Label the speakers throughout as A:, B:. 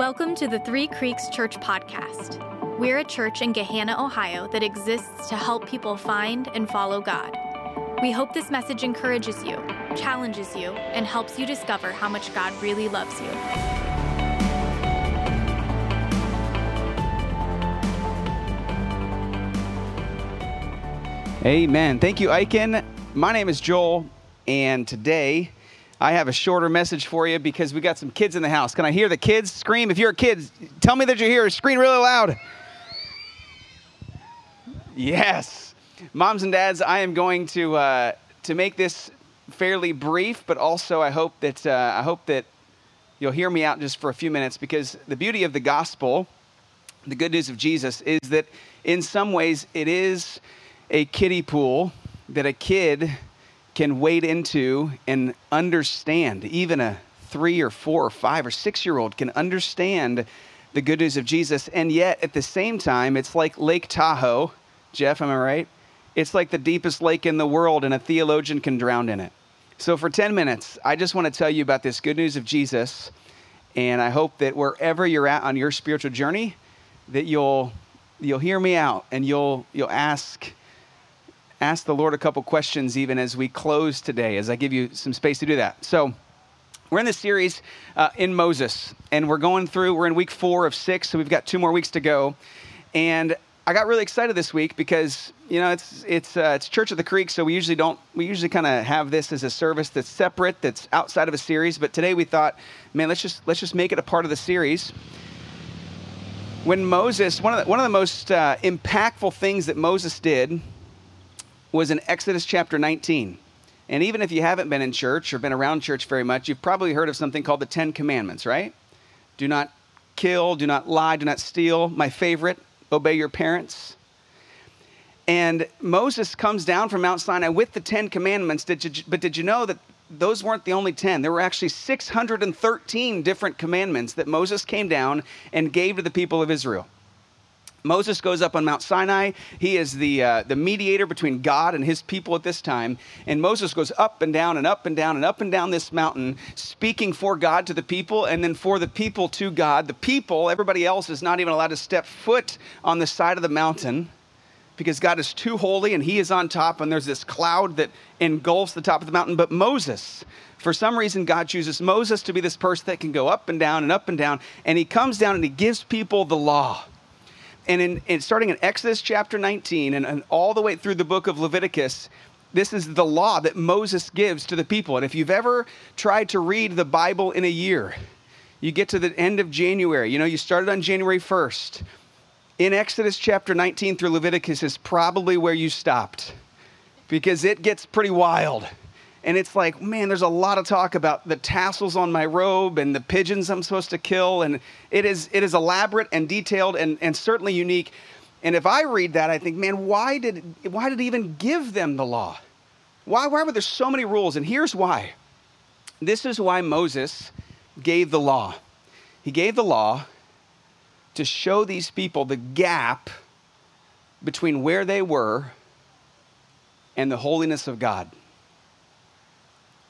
A: Welcome to the Three Creeks Church Podcast. We're a church in Gahanna, Ohio that exists to help people find and follow God. We hope this message encourages you, challenges you, and helps you discover how much God really loves you.
B: Amen. Thank you, Aiken. My name is Joel, and today I have a shorter message for you because we got some kids in the house. Can I hear the kids scream? If you're a kid, tell me that you're here. Scream really loud. Yes. Moms and dads, I am going to, uh, to make this fairly brief, but also I hope that, uh, I hope that you'll hear me out just for a few minutes because the beauty of the gospel, the good news of Jesus, is that in some ways it is a kiddie pool that a kid can wade into and understand. Even a three or four or five or six year old can understand the good news of Jesus. And yet, at the same time, it's like Lake Tahoe. Jeff, am I right? It's like the deepest lake in the world, and a theologian can drown in it. So, for 10 minutes, I just want to tell you about this good news of Jesus. And I hope that wherever you're at on your spiritual journey, that you'll, you'll hear me out and you'll, you'll ask ask the Lord a couple questions even as we close today, as I give you some space to do that. So, we're in this series uh, in Moses, and we're going through, we're in week four of six, so we've got two more weeks to go. And I got really excited this week because you know it's it's uh, it's Church of the Creek, so we usually don't we usually kind of have this as a service that's separate, that's outside of a series. But today we thought, man, let's just let's just make it a part of the series. When Moses, one of the, one of the most uh, impactful things that Moses did was in Exodus chapter 19. And even if you haven't been in church or been around church very much, you've probably heard of something called the Ten Commandments, right? Do not kill, do not lie, do not steal. My favorite, obey your parents. And Moses comes down from Mount Sinai with the Ten Commandments. Did you, but did you know that those weren't the only 10? There were actually 613 different commandments that Moses came down and gave to the people of Israel. Moses goes up on Mount Sinai. He is the, uh, the mediator between God and his people at this time. And Moses goes up and down and up and down and up and down this mountain, speaking for God to the people and then for the people to God. The people, everybody else, is not even allowed to step foot on the side of the mountain because God is too holy and he is on top, and there's this cloud that engulfs the top of the mountain. But Moses, for some reason, God chooses Moses to be this person that can go up and down and up and down. And he comes down and he gives people the law and in, in, starting in Exodus chapter 19 and, and all the way through the book of Leviticus, this is the law that Moses gives to the people. And if you've ever tried to read the Bible in a year, you get to the end of January. You know, you started on January 1st. In Exodus chapter 19 through Leviticus is probably where you stopped because it gets pretty wild and it's like, man, there's a lot of talk about the tassels on my robe and the pigeons I'm supposed to kill. And it is, it is elaborate and detailed and, and certainly unique. And if I read that, I think, man, why did, why did he even give them the law? Why, why were there so many rules? And here's why. This is why Moses gave the law. He gave the law to show these people the gap between where they were and the holiness of God.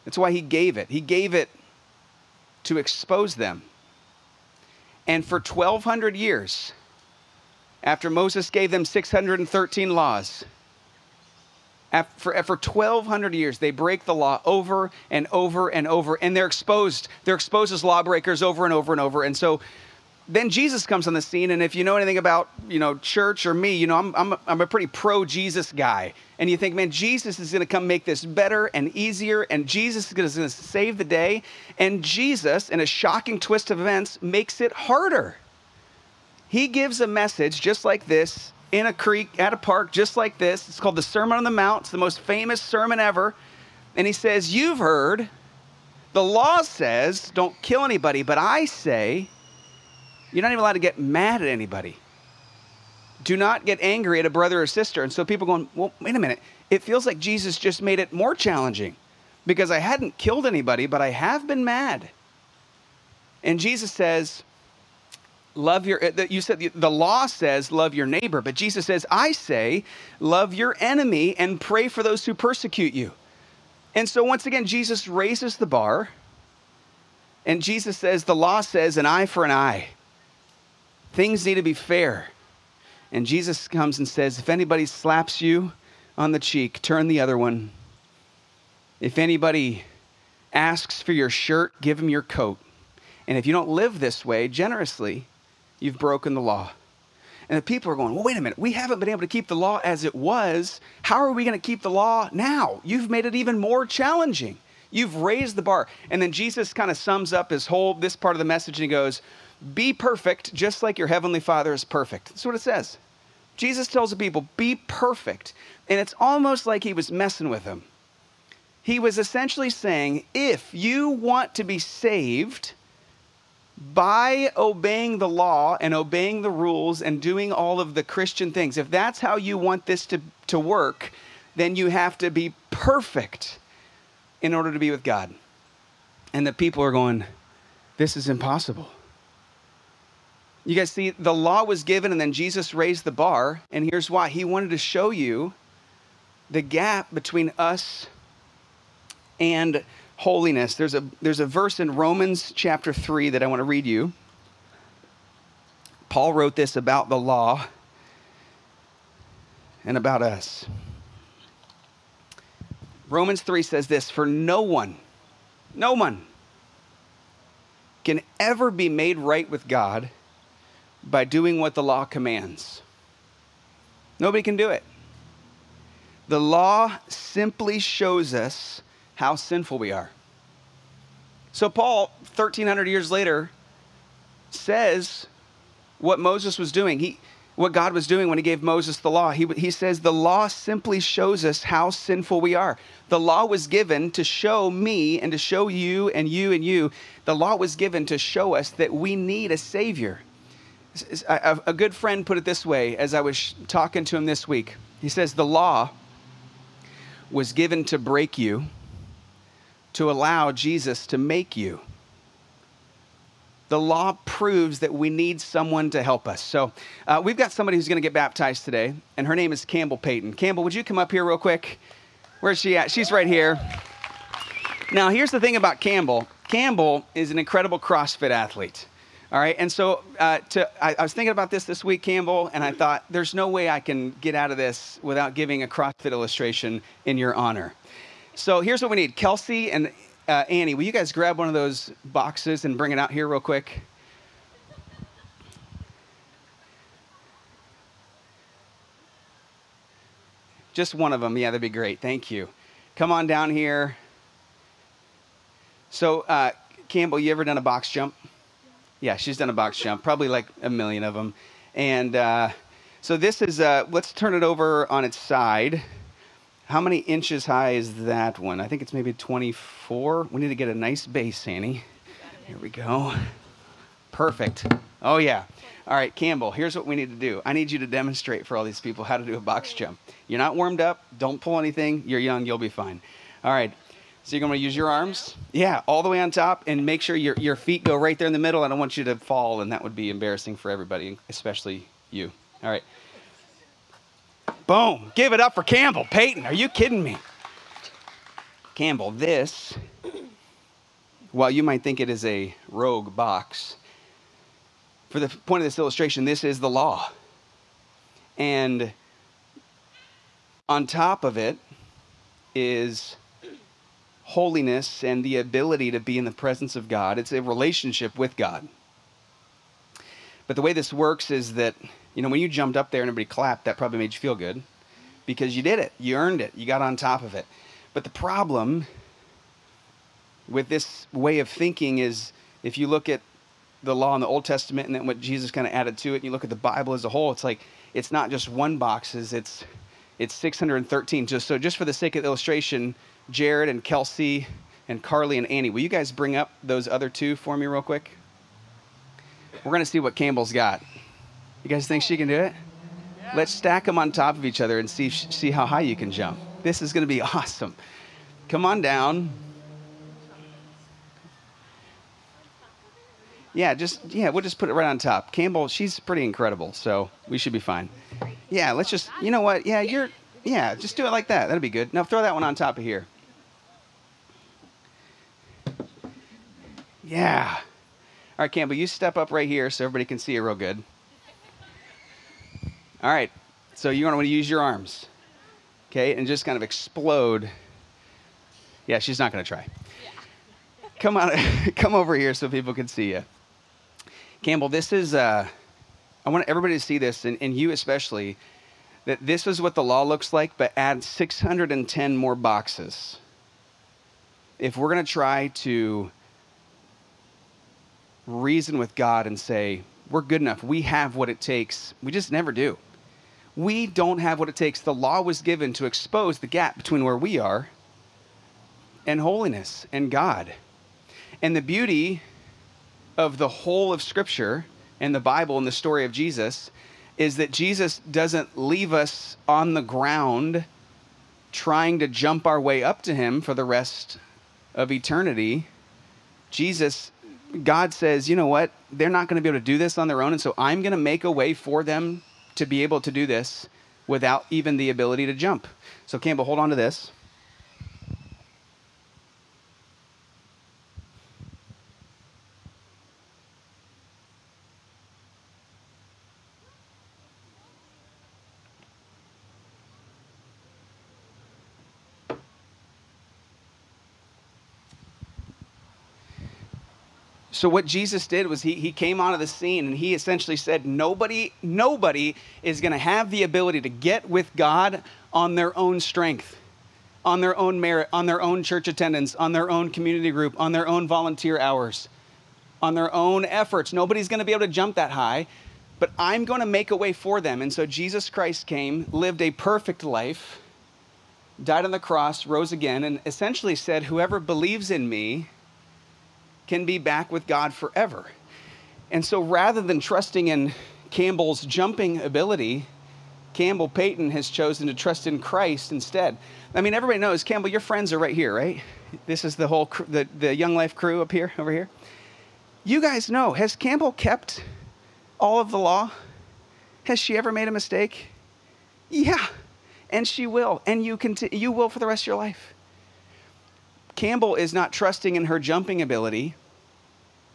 B: That's why he gave it. He gave it to expose them. And for 1,200 years, after Moses gave them 613 laws, for, for 1,200 years, they break the law over and over and over, and they're exposed. They're exposed as lawbreakers over and over and over. And so then Jesus comes on the scene, and if you know anything about you know church or me, you know I'm I'm a, I'm a pretty pro Jesus guy, and you think, man, Jesus is going to come make this better and easier, and Jesus is going to save the day, and Jesus, in a shocking twist of events, makes it harder. He gives a message just like this in a creek at a park, just like this. It's called the Sermon on the Mount. It's the most famous sermon ever, and he says, "You've heard." The law says, don't kill anybody, but I say, you're not even allowed to get mad at anybody. Do not get angry at a brother or sister. And so people going, well, wait a minute. It feels like Jesus just made it more challenging because I hadn't killed anybody, but I have been mad. And Jesus says, love your uh, you said the law says love your neighbor but jesus says i say love your enemy and pray for those who persecute you and so once again jesus raises the bar and jesus says the law says an eye for an eye Things need to be fair. And Jesus comes and says, If anybody slaps you on the cheek, turn the other one. If anybody asks for your shirt, give him your coat. And if you don't live this way generously, you've broken the law. And the people are going, well, wait a minute. We haven't been able to keep the law as it was. How are we going to keep the law now? You've made it even more challenging. You've raised the bar. And then Jesus kind of sums up his whole, this part of the message, and he goes, Be perfect, just like your heavenly Father is perfect. That's what it says. Jesus tells the people, Be perfect. And it's almost like he was messing with them. He was essentially saying, If you want to be saved, by obeying the law and obeying the rules and doing all of the Christian things, if that's how you want this to, to work, then you have to be perfect in order to be with God. And the people are going, This is impossible. You guys see, the law was given, and then Jesus raised the bar. And here's why He wanted to show you the gap between us and holiness. There's a, there's a verse in Romans chapter 3 that I want to read you. Paul wrote this about the law and about us. Romans 3 says this For no one, no one can ever be made right with God by doing what the law commands. Nobody can do it. The law simply shows us how sinful we are. So, Paul, 1300 years later, says what Moses was doing. He, what God was doing when he gave Moses the law. He, he says the law simply shows us how sinful we are. The law was given to show me and to show you and you and you. The law was given to show us that we need a Savior. A, good friend put it this way as I was talking to him this week. He says, The law was given to break you to allow Jesus to make you. The law proves that we need someone to help us. So, uh, we've got somebody who's going to get baptized today, and her name is Campbell Payton. Campbell, would you come up here real quick? Where's she at? She's right here. Now, here's the thing about Campbell Campbell is an incredible CrossFit athlete. All right, and so uh, to, I, I, was thinking about this this week, Campbell, and I thought there's no way I can get out of this without giving a CrossFit illustration in your honor. So here's what we need Kelsey and uh, Annie, will you guys grab one of those boxes and bring it out here real quick? Just one of them. Yeah, that'd be great. Thank you. Come on down here. So, uh, Campbell, you ever done a box jump? Yeah, she's done a box jump, probably like a million of them. And uh, so this is, uh, let's turn it over on its side. How many inches high is that one? I think it's maybe 24. We need to get a nice base, Annie. Here we go. Perfect. Oh, yeah. All right, Campbell, here's what we need to do. I need you to demonstrate for all these people how to do a box jump. You're not warmed up. Don't pull anything. You're young. You'll be fine. All right. So you're going to use your arms? Yeah, all the way on top, and make sure your, your feet go right there in the middle. I don't want you to fall, and that would be embarrassing for everybody, especially you. All right. Boom. Give it up for Campbell. Peyton, are you kidding me? Campbell, this, while you might think it is a rogue box, for the point of this illustration, this is the law. And on top of it is holiness and the ability to be in the presence of God. It's a relationship with God. But the way this works is that you know, when you jumped up there and everybody clapped, that probably made you feel good because you did it. You earned it. You got on top of it. But the problem with this way of thinking is if you look at the law in the Old Testament and then what Jesus kind of added to it, and you look at the Bible as a whole, it's like it's not just one boxes, it's it's 613. Just so just for the sake of illustration, Jared and Kelsey and Carly and Annie, will you guys bring up those other two for me real quick? We're gonna see what Campbell's got. You guys think she can do it? Yeah. Let's stack them on top of each other and see see how high you can jump. This is going to be awesome. Come on down. Yeah, just yeah, we'll just put it right on top. Campbell, she's pretty incredible, so we should be fine. Yeah, let's just you know what? Yeah, you're yeah, just do it like that. That'll be good. Now throw that one on top of here. Yeah. All right, Campbell, you step up right here so everybody can see you real good. All right. So you're going to want to use your arms. Okay? And just kind of explode. Yeah, she's not going to try. Come on, come over here so people can see you. Campbell, this is, uh, I want everybody to see this, and, and you especially, that this is what the law looks like, but add 610 more boxes. If we're going to try to reason with God and say, we're good enough, we have what it takes, we just never do. We don't have what it takes. The law was given to expose the gap between where we are and holiness and God. And the beauty of the whole of Scripture and the Bible and the story of Jesus is that Jesus doesn't leave us on the ground trying to jump our way up to Him for the rest of eternity. Jesus, God says, you know what? They're not going to be able to do this on their own. And so I'm going to make a way for them to be able to do this without even the ability to jump. So, Campbell, hold on to this. So what Jesus did was he, he came onto the scene and he essentially said, nobody, nobody is going to have the ability to get with God on their own strength, on their own merit, on their own church attendance, on their own community group, on their own volunteer hours, on their own efforts. Nobody's going to be able to jump that high, but I'm going to make a way for them. And so Jesus Christ came, lived a perfect life, died on the cross, rose again, and essentially said, whoever believes in me, can be back with God forever. And so rather than trusting in Campbell's jumping ability, Campbell Payton has chosen to trust in Christ instead. I mean, everybody knows, Campbell, your friends are right here, right? This is the whole, the, the Young Life crew up here, over here. You guys know, has Campbell kept all of the law? Has she ever made a mistake? Yeah, and she will, and you, conti- you will for the rest of your life. Campbell is not trusting in her jumping ability,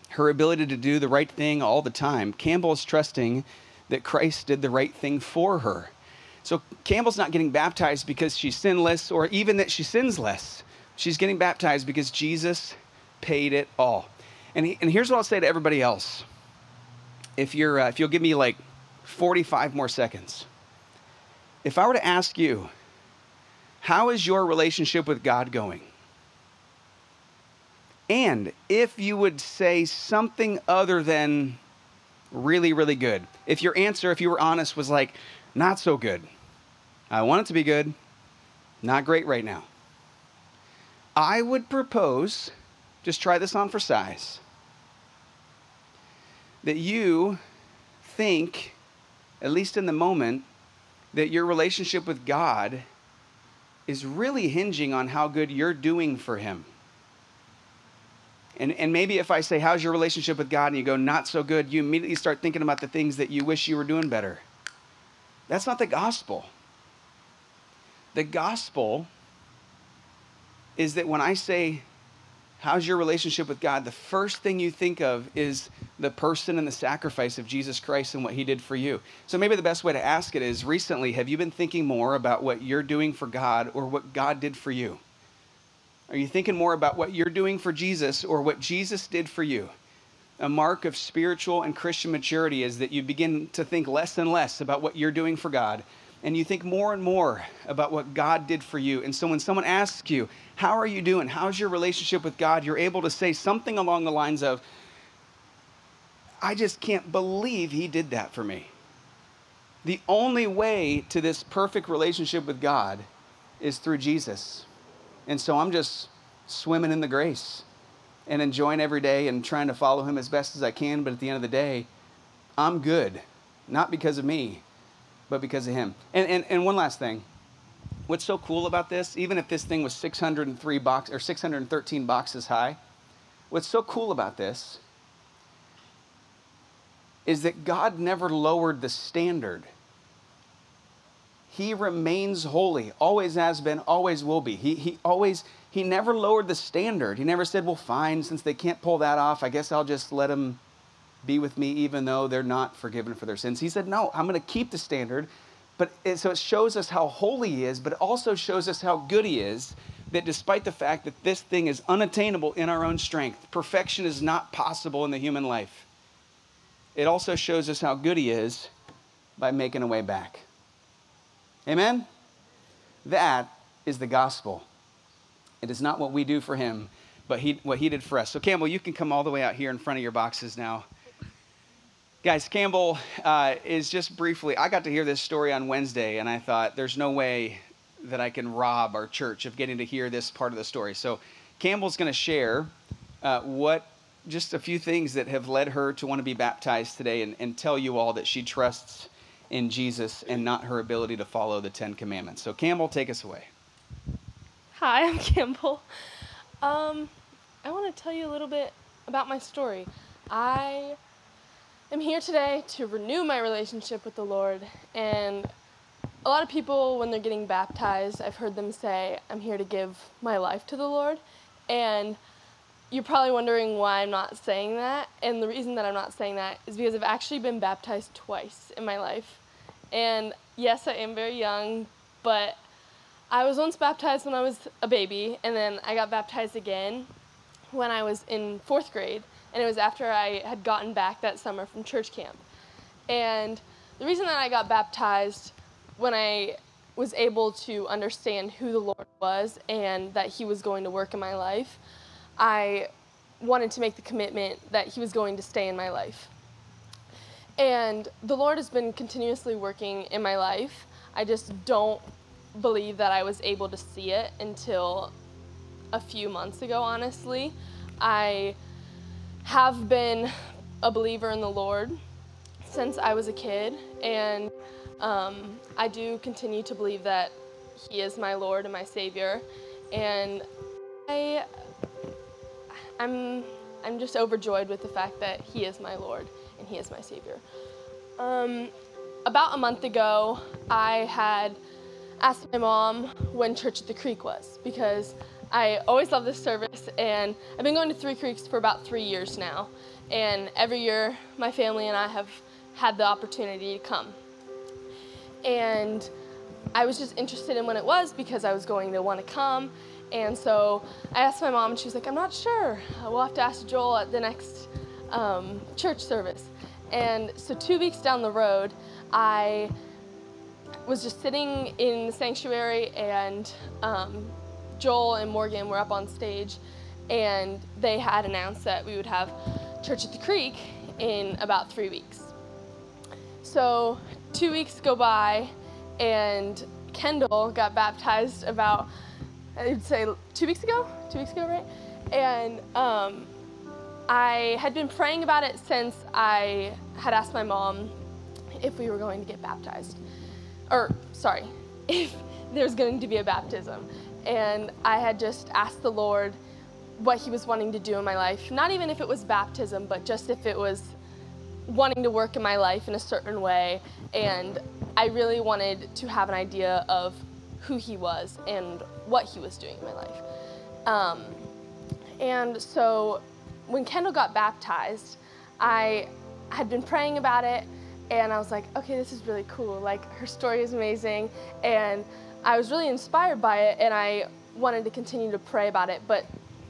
B: her ability to do the right thing all the time. Campbell is trusting that Christ did the right thing for her. So Campbell's not getting baptized because she's sinless or even that she sins less. She's getting baptized because Jesus paid it all. And, he, and here's what I'll say to everybody else. If, you're, uh, if you'll give me like 45 more seconds. If I were to ask you, how is your relationship with God going? And if you would say something other than really, really good, if your answer, if you were honest, was like, not so good, I want it to be good, not great right now, I would propose, just try this on for size, that you think, at least in the moment, that your relationship with God is really hinging on how good you're doing for Him. And, and maybe if I say, How's your relationship with God? and you go, Not so good, you immediately start thinking about the things that you wish you were doing better. That's not the gospel. The gospel is that when I say, How's your relationship with God? The first thing you think of is the person and the sacrifice of Jesus Christ and what he did for you. So maybe the best way to ask it is recently, have you been thinking more about what you're doing for God or what God did for you? Are you thinking more about what you're doing for Jesus or what Jesus did for you? A mark of spiritual and Christian maturity is that you begin to think less and less about what you're doing for God, and you think more and more about what God did for you. And so when someone asks you, How are you doing? How's your relationship with God? you're able to say something along the lines of, I just can't believe He did that for me. The only way to this perfect relationship with God is through Jesus. And so I'm just swimming in the grace and enjoying every day and trying to follow him as best as I can. But at the end of the day, I'm good, not because of me, but because of him. And, and, and one last thing. What's so cool about this, even if this thing was 603 box or 613 boxes high, what's so cool about this is that God never lowered the standard he remains holy, always has been, always will be. He, he always, he never lowered the standard. He never said, well, fine, since they can't pull that off, I guess I'll just let them be with me even though they're not forgiven for their sins. He said, No, I'm going to keep the standard. But it, so it shows us how holy he is, but it also shows us how good he is. That despite the fact that this thing is unattainable in our own strength, perfection is not possible in the human life. It also shows us how good he is by making a way back. Amen? That is the gospel. It is not what we do for him, but he, what he did for us. So, Campbell, you can come all the way out here in front of your boxes now. Guys, Campbell uh, is just briefly, I got to hear this story on Wednesday, and I thought, there's no way that I can rob our church of getting to hear this part of the story. So, Campbell's going to share uh, what just a few things that have led her to want to be baptized today and, and tell you all that she trusts in Jesus and not her ability to follow the Ten Commandments. So, Campbell, take us away.
C: Hi, I'm Campbell. Um, I want to tell you a little bit about my story. I am here today to renew my relationship with the Lord. And a lot of people, when they're getting baptized, I've heard them say, I'm here to give my life to the Lord. And you're probably wondering why I'm not saying that. And the reason that I'm not saying that is because I've actually been baptized twice in my life. And yes, I am very young, but I was once baptized when I was a baby, and then I got baptized again when I was in fourth grade, and it was after I had gotten back that summer from church camp. And the reason that I got baptized when I was able to understand who the Lord was and that He was going to work in my life, I wanted to make the commitment that He was going to stay in my life. And the Lord has been continuously working in my life. I just don't believe that I was able to see it until a few months ago, honestly. I have been a believer in the Lord since I was a kid, and um, I do continue to believe that He is my Lord and my Savior. And I, I'm, I'm just overjoyed with the fact that He is my Lord and He is my Savior. Um, about a month ago, I had asked my mom when Church at the Creek was because I always love this service and I've been going to Three Creeks for about three years now. And every year, my family and I have had the opportunity to come. And I was just interested in when it was because I was going to want to come. And so I asked my mom, and she was like, I'm not sure. We'll have to ask Joel at the next um, church service. And so, two weeks down the road, I was just sitting in the sanctuary, and um, Joel and Morgan were up on stage, and they had announced that we would have Church at the Creek in about three weeks. So, two weeks go by, and Kendall got baptized about, I'd say, two weeks ago? Two weeks ago, right? And um, I had been praying about it since I had asked my mom if we were going to get baptized. Or, sorry, if there's going to be a baptism. And I had just asked the Lord what He was wanting to do in my life. Not even if it was baptism, but just if it was wanting to work in my life in a certain way. And I really wanted to have an idea of who He was and what He was doing in my life. Um, and so when Kendall got baptized, I had been praying about it and I was like, okay, this is really cool. Like, her story is amazing. And I was really inspired by it and I wanted to continue to pray about it. But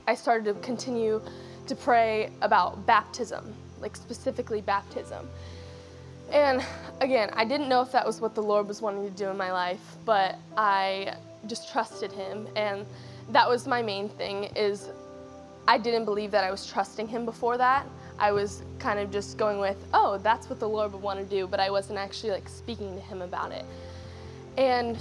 C: I started to continue to pray about baptism, like specifically baptism. And again, I didn't know if that was what the Lord was wanting to do in my life, but I just trusted him and that was my main thing is I didn't believe that I was trusting him before that. I was kind of just going with, oh, that's what the Lord would want to do, but I wasn't actually like speaking to him about it. And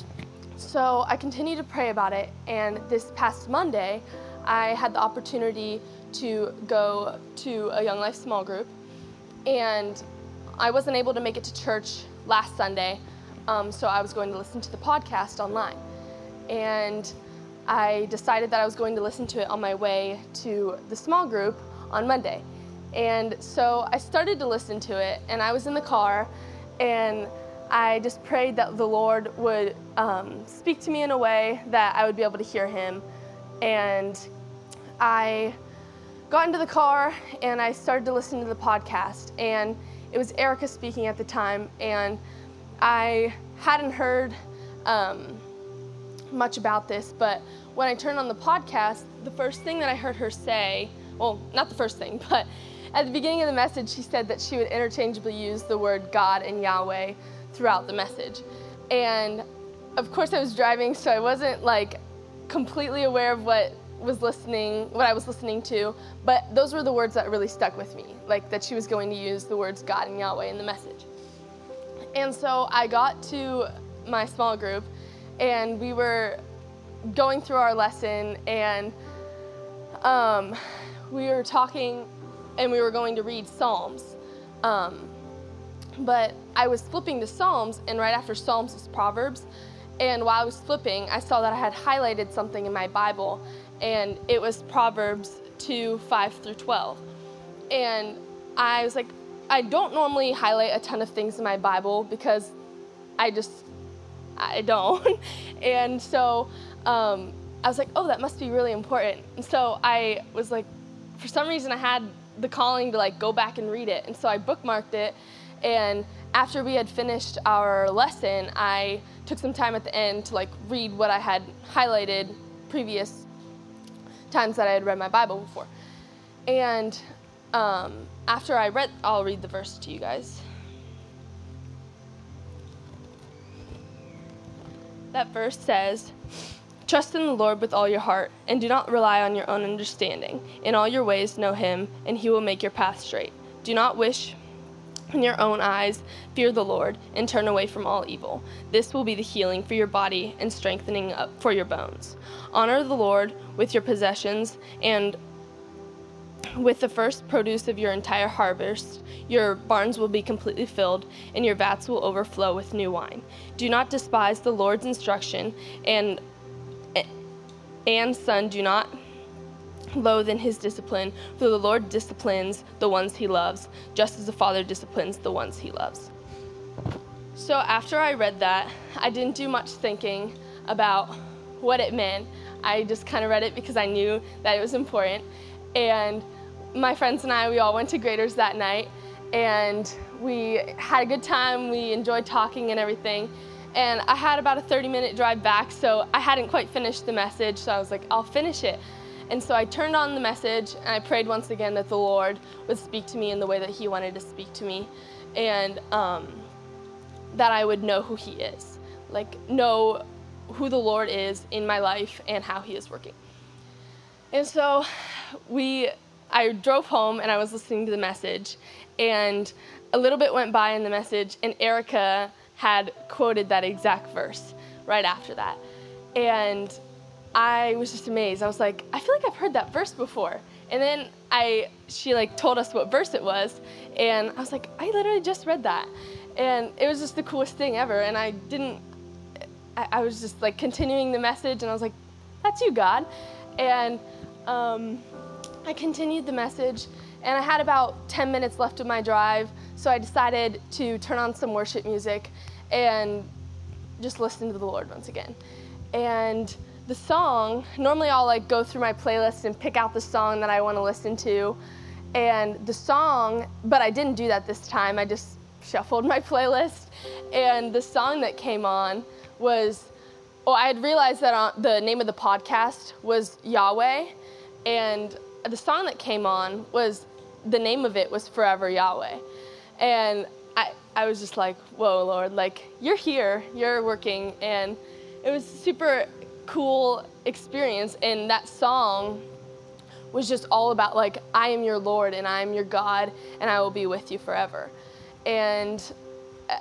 C: so I continued to pray about it, and this past Monday, I had the opportunity to go to a Young Life small group, and I wasn't able to make it to church last Sunday, um, so I was going to listen to the podcast online. And I decided that I was going to listen to it on my way to the small group on Monday. And so I started to listen to it, and I was in the car, and I just prayed that the Lord would um, speak to me in a way that I would be able to hear Him. And I got into the car and I started to listen to the podcast. And it was Erica speaking at the time. And I hadn't heard um, much about this, but when I turned on the podcast, the first thing that I heard her say, well, not the first thing, but at the beginning of the message, she said that she would interchangeably use the word God and Yahweh throughout the message. And of course, I was driving, so I wasn't like completely aware of what was listening, what I was listening to, but those were the words that really stuck with me, like that she was going to use the words God and Yahweh in the message. And so I got to my small group, and we were going through our lesson, and um, we were talking, and we were going to read Psalms. Um, but I was flipping to Psalms, and right after Psalms is Proverbs. And while I was flipping, I saw that I had highlighted something in my Bible, and it was Proverbs 2 5 through 12. And I was like, I don't normally highlight a ton of things in my Bible because I just, I don't. and so um, I was like, oh, that must be really important. And so I was like, for some reason, I had the calling to like go back and read it. And so I bookmarked it. And after we had finished our lesson, I took some time at the end to like read what I had highlighted previous times that I had read my Bible before. And um, after I read, I'll read the verse to you guys. That verse says, Trust in the Lord with all your heart, and do not rely on your own understanding. In all your ways, know Him, and He will make your path straight. Do not wish in your own eyes, fear the Lord, and turn away from all evil. This will be the healing for your body and strengthening up for your bones. Honor the Lord with your possessions and with the first produce of your entire harvest, your barns will be completely filled, and your vats will overflow with new wine. Do not despise the Lord's instruction, and and son, do not loathe in his discipline, for the Lord disciplines the ones he loves, just as the Father disciplines the ones he loves. So after I read that, I didn't do much thinking about what it meant. I just kind of read it because I knew that it was important. And my friends and I, we all went to Graeter's that night, and we had a good time. We enjoyed talking and everything. And I had about a 30 minute drive back, so I hadn't quite finished the message, so I was like, I'll finish it. And so I turned on the message and I prayed once again that the Lord would speak to me in the way that He wanted to speak to me and um, that I would know who He is. Like, know who the Lord is in my life and how He is working. And so we, I drove home and I was listening to the message, and a little bit went by in the message, and Erica had quoted that exact verse right after that. And I was just amazed. I was like, I feel like I've heard that verse before. And then I, she like told us what verse it was, and I was like, I literally just read that, and it was just the coolest thing ever. And I didn't, I, I was just like continuing the message, and I was like, that's you, God. And um, I continued the message, and I had about 10 minutes left of my drive, so I decided to turn on some worship music and just listen to the Lord once again. And the song, normally I'll like go through my playlist and pick out the song that I want to listen to. And the song, but I didn't do that this time. I just shuffled my playlist. And the song that came on was, well, I had realized that uh, the name of the podcast was Yahweh. And the song that came on was, the name of it was Forever Yahweh. And I, I was just like, whoa, Lord, like, you're here, you're working. And it was a super cool experience. And that song was just all about like, I am your Lord and I am your God and I will be with you forever. And uh,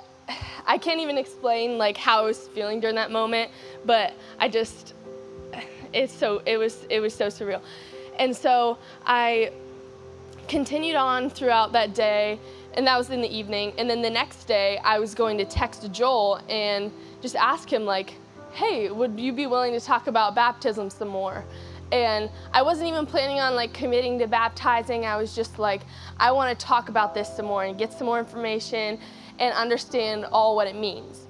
C: I can't even explain like how I was feeling during that moment, but I just it's so it was it was so surreal. And so I continued on throughout that day and that was in the evening and then the next day I was going to text Joel and just ask him like hey, would you be willing to talk about baptism some more? And I wasn't even planning on like committing to baptizing. I was just like, I want to talk about this some more and get some more information and understand all what it means.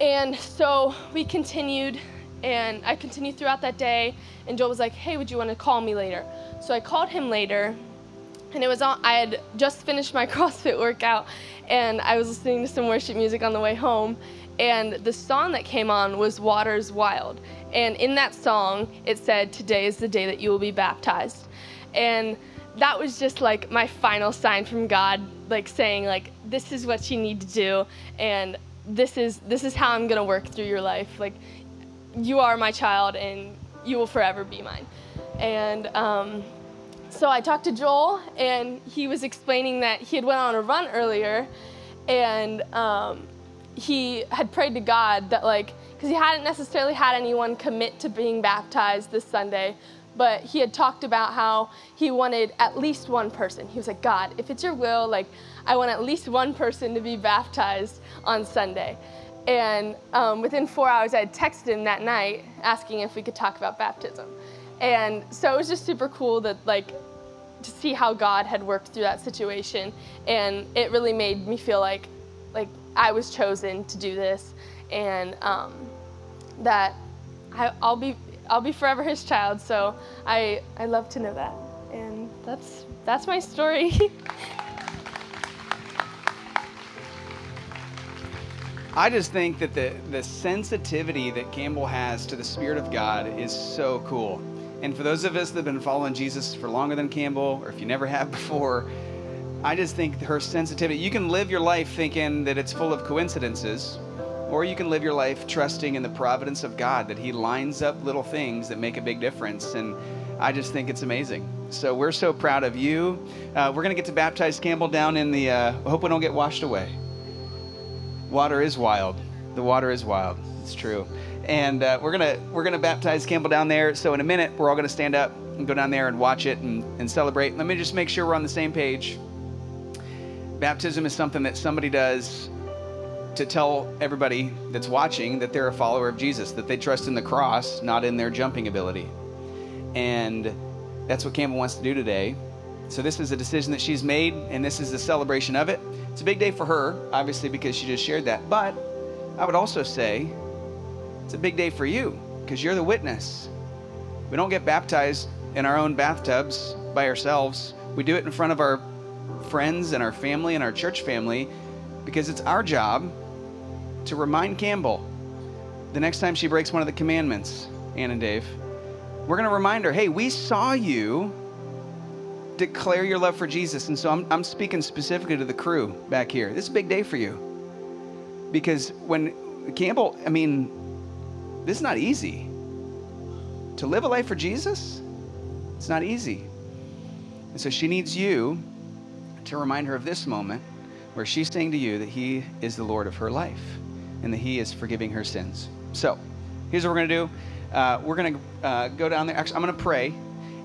C: And so we continued And I continued throughout that day, and Joel was like, "Hey, would you want to call me later?" So I called him later, and it was on. I had just finished my CrossFit workout, and I was listening to some worship music on the way home, and the song that came on was "Waters Wild," and in that song it said, "Today is the day that you will be baptized," and that was just like my final sign from God, like saying like this is what you need to do, and this is this is how I'm gonna work through your life. Like you are my child, and you will forever be mine. And um, so I talked to Joel, and he was explaining that he had went on a run earlier, and um, he had prayed to God that like because he hadn't necessarily had anyone commit to being baptized this Sunday, but he had talked about how he wanted at least one person. He was like, God, if it's your will, like, I want at least one person to be baptized on Sunday. And um, within four hours, I had texted him that night asking if we could talk about baptism. And so it was just super cool that, like, to see how God had worked through that situation. And it really made me feel like, like I was chosen to do this, and um, that I, I'll be I'll be forever his child. So I I love to know that, and that's that's my story.
B: I just think that the, the sensitivity that Campbell has to the Spirit of God is so cool. And for those of us that have been following Jesus for longer than Campbell, or if you never have before, I just think her sensitivity, you can live your life thinking that it's full of coincidences, or you can live your life trusting in the providence of God, that He lines up little things that make a big difference. And I just think it's amazing. So we're so proud of you. Uh, we're going to get to baptize Campbell down in the, uh, hope we don't get washed away. Water is wild. The water is wild. It's true. And uh, we're gonna we're gonna baptize Campbell down there. So in a minute, we're all gonna stand up and go down there and watch it and, and celebrate. Let me just make sure we're on the same page. Baptism is something that somebody does to tell everybody that's watching that they're a follower of Jesus, that they trust in the cross, not in their jumping ability. And that's what Campbell wants to do today. So this is a decision that she's made, and this is a celebration of it. It's a big day for her, obviously, because she just shared that. But I would also say it's a big day for you because you're the witness. We don't get baptized in our own bathtubs by ourselves. We do it in front of our friends and our family and our church family because it's our job to remind Campbell the next time she breaks one of the commandments, Ann and Dave, we're going to remind her hey, we saw you declare your love for Jesus. And so I'm, I'm speaking specifically to the crew back here. This is a big day for you. Because when Campbell, I mean, this is not easy. To live a life for Jesus, it's not easy. And so she needs you to remind her of this moment where she's saying to you that He is the Lord of her life and that He is forgiving her sins. So here's what we're going to do uh, we're going to uh, go down there. Actually, I'm going to pray.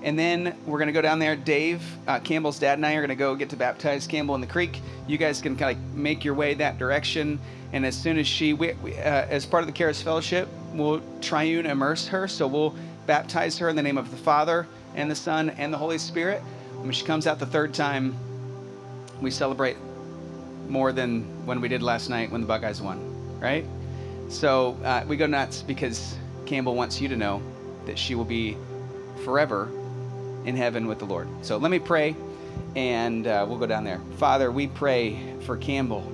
B: And then we're going to go down there. Dave, uh, Campbell's dad, and I are going to go get to baptize Campbell in the creek. You guys can kind of make your way that direction. And as soon as she, we, we, uh, as part of the Charis Fellowship, we'll triune immerse her. So we'll baptize her in the name of the Father and the Son and the Holy Spirit. When she comes out the third time, we celebrate more than when we did last night when the Buckeyes won, right? So uh, we go nuts because Campbell wants you to know that she will be forever in heaven with the Lord. So let me pray and uh, we'll go down there. Father, we pray for Campbell.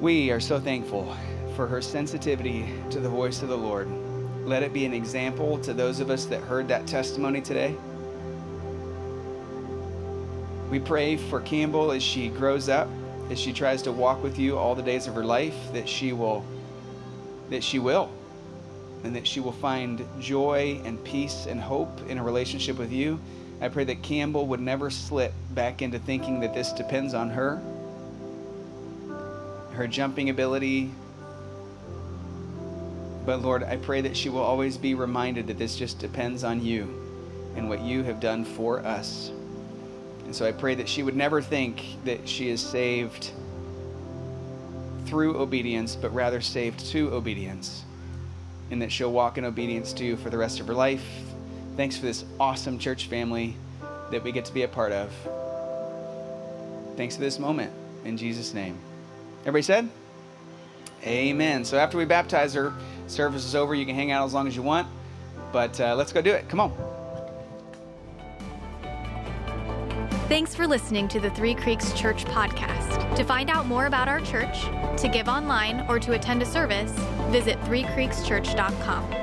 B: We are so thankful for her sensitivity to the voice of the Lord. Let it be an example to those of us that heard that testimony today. We pray for Campbell as she grows up, as she tries to walk with you all the days of her life, that she will that she will and that she will find joy and peace and hope in a relationship with you. I pray that Campbell would never slip back into thinking that this depends on her, her jumping ability. But Lord, I pray that she will always be reminded that this just depends on you and what you have done for us. And so I pray that she would never think that she is saved through obedience, but rather saved to obedience and that she'll walk in obedience to for the rest of her life. Thanks for this awesome church family that we get to be a part of. Thanks for this moment. In Jesus' name. Everybody said? Amen. So after we baptize her, service is over. You can hang out as long as you want. But uh, let's go do it. Come on.
A: Thanks for listening to the Three Creeks Church podcast. To find out more about our church, to give online, or to attend a service, visit threecreekschurch.com.